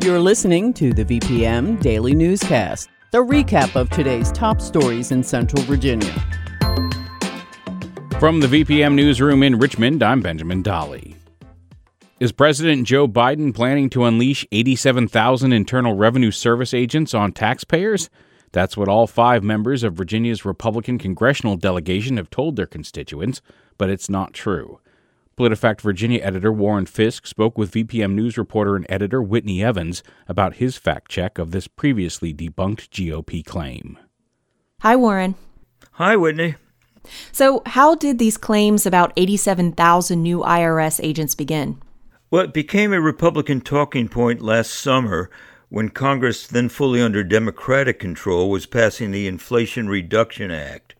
You're listening to the VPM Daily Newscast, the recap of today's top stories in Central Virginia. From the VPM Newsroom in Richmond, I'm Benjamin Dolly. Is President Joe Biden planning to unleash 87,000 Internal Revenue Service agents on taxpayers? That's what all five members of Virginia's Republican congressional delegation have told their constituents, but it's not true. PolitiFact Virginia editor Warren Fiske spoke with VPM News reporter and editor Whitney Evans about his fact check of this previously debunked GOP claim. Hi, Warren. Hi, Whitney. So, how did these claims about 87,000 new IRS agents begin? Well, it became a Republican talking point last summer when Congress, then fully under Democratic control, was passing the Inflation Reduction Act.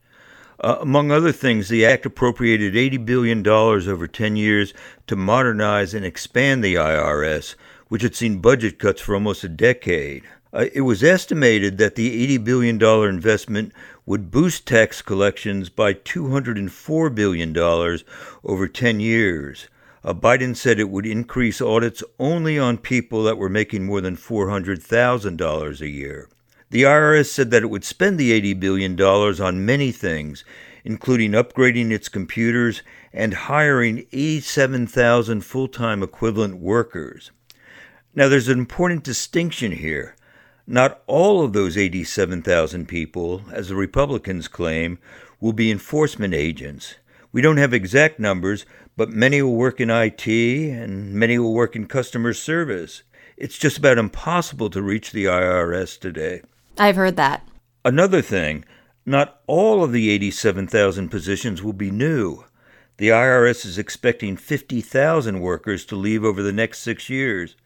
Uh, among other things, the act appropriated $80 billion over 10 years to modernize and expand the IRS, which had seen budget cuts for almost a decade. Uh, it was estimated that the $80 billion investment would boost tax collections by $204 billion over 10 years. Uh, Biden said it would increase audits only on people that were making more than $400,000 a year. The IRS said that it would spend the $80 billion on many things, including upgrading its computers and hiring 87,000 full time equivalent workers. Now, there's an important distinction here. Not all of those 87,000 people, as the Republicans claim, will be enforcement agents. We don't have exact numbers, but many will work in IT and many will work in customer service. It's just about impossible to reach the IRS today. I've heard that. Another thing, not all of the 87,000 positions will be new. The IRS is expecting 50,000 workers to leave over the next six years.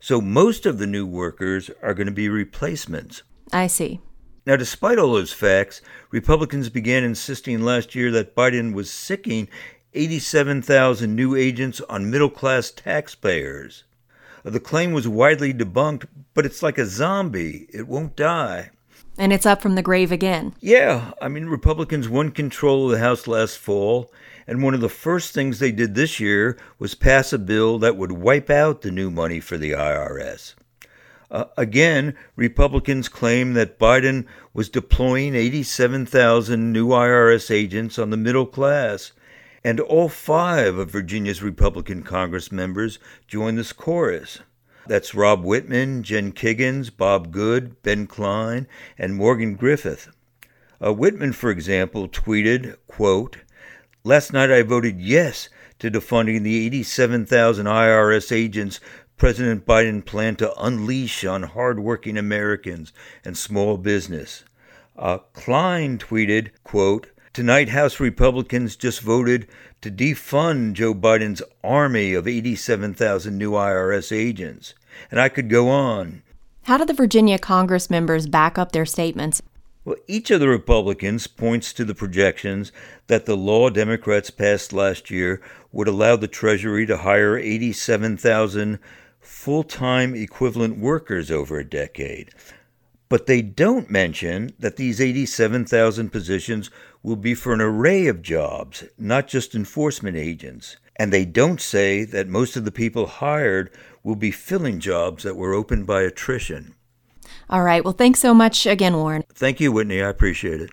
So most of the new workers are going to be replacements. I see. Now, despite all those facts, Republicans began insisting last year that Biden was sicking 87,000 new agents on middle class taxpayers. The claim was widely debunked, but it's like a zombie. It won't die. And it's up from the grave again. Yeah, I mean, Republicans won control of the House last fall, and one of the first things they did this year was pass a bill that would wipe out the new money for the IRS. Uh, again, Republicans claim that Biden was deploying 87,000 new IRS agents on the middle class, and all five of Virginia's Republican Congress members joined this chorus. That's Rob Wittman, Jen Kiggans, Bob Good, Ben Cline, and Morgan Griffith. Uh, Wittman, for example, tweeted, quote, Last night I voted yes to defunding the 87,000 IRS agents President Biden planned to unleash on hardworking Americans and small business. Uh, Cline tweeted, quote, Tonight, House Republicans just voted to defund Joe Biden's army of 87,000 new IRS agents. And I could go on. How do the Virginia Congress members back up their statements? Well, each of the Republicans points to the projections that the law Democrats passed last year would allow the Treasury to hire 87,000 full time equivalent workers over a decade. But they don't mention that these 87,000 positions will be for an array of jobs, not just enforcement agents. And they don't say that most of the people hired will be filling jobs that were opened by attrition. All right. Well, thanks so much again, Warren. Thank you, Whitney. I appreciate it.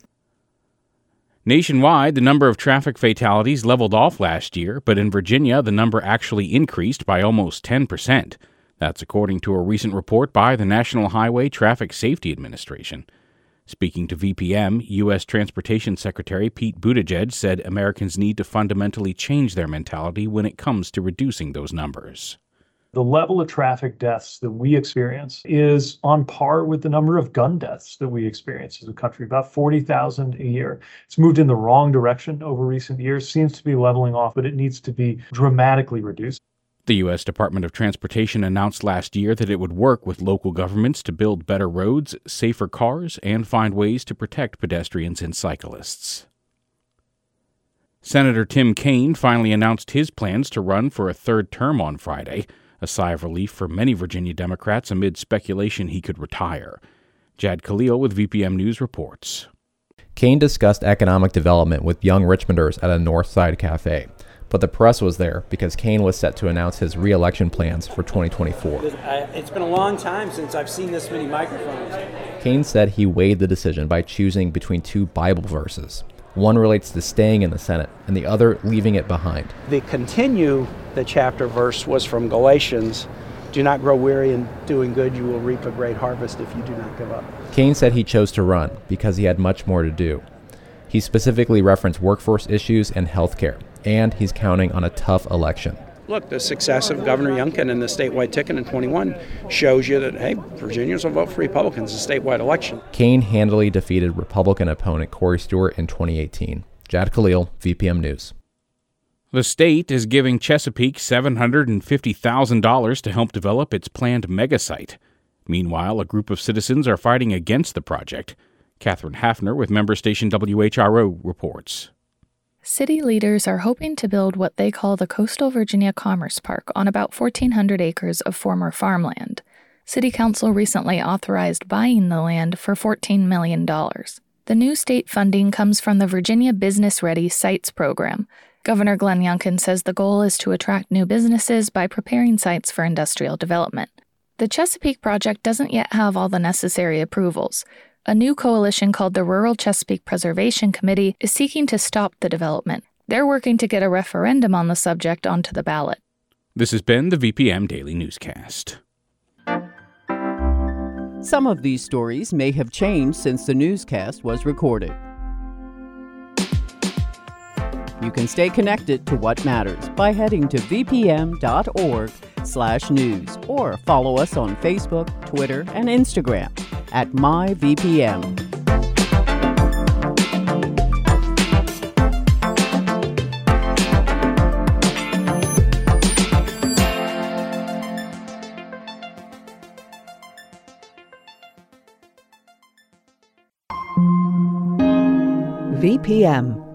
Nationwide, the number of traffic fatalities leveled off last year, but in Virginia, the number actually increased by almost 10%. That's according to a recent report by the National Highway Traffic Safety Administration. Speaking to VPM, U.S. Transportation Secretary Pete Buttigieg said Americans need to fundamentally change their mentality when it comes to reducing those numbers. The level of traffic deaths that we experience is on par with the number of gun deaths that we experience as a country, about 40,000 a year. It's moved in the wrong direction over recent years, seems to be leveling off, but it needs to be dramatically reduced. The U.S. Department of Transportation announced last year that it would work with local governments to build better roads, safer cars, and find ways to protect pedestrians and cyclists. Senator Tim Kaine finally announced his plans to run for a third term on Friday, a sigh of relief for many Virginia Democrats amid speculation he could retire. Jahd Khalil with VPM News reports. Kaine discussed economic development with young Richmonders at a Northside cafe but the press was there because Kaine was set to announce his re-election plans for 2024. Uh, it's been a long time since I've seen this many microphones. Kaine said he weighed the decision by choosing between two Bible verses. One relates to staying in the Senate, and the other leaving it behind. The continue the chapter verse was from Galatians. Do not grow weary in doing good, you will reap a great harvest if you do not give up. Kaine said he chose to run because he had much more to do. He specifically referenced workforce issues and health care, and he's counting on a tough election. Look, the success of Governor Youngkin and the statewide ticket in 21 shows you that, hey, Virginians will vote for Republicans in a statewide election. Kaine handily defeated Republican opponent Corey Stewart in 2018. Jahd Khalil, VPM News. The state is giving Chesapeake $750,000 to help develop its planned megasite. Meanwhile, a group of citizens are fighting against the project. Katherine Hafner with member station WHRO reports. City leaders are hoping to build what they call the Coastal Virginia Commerce Park on about 1,400 acres of former farmland. City Council recently authorized buying the land for $14 million. The new state funding comes from the Virginia Business Ready Sites program. Governor Glenn Youngkin says the goal is to attract new businesses by preparing sites for industrial development. The Chesapeake project doesn't yet have all the necessary approvals. A new coalition called the Rural Chesapeake Preservation Committee is seeking to stop the development. They're working to get a referendum on the subject onto the ballot. This has been the VPM Daily Newscast. Some of these stories may have changed since the newscast was recorded. You can stay connected to what matters by heading to vpm.org slash news or follow us on Facebook, Twitter, and Instagram at myvpm. VPM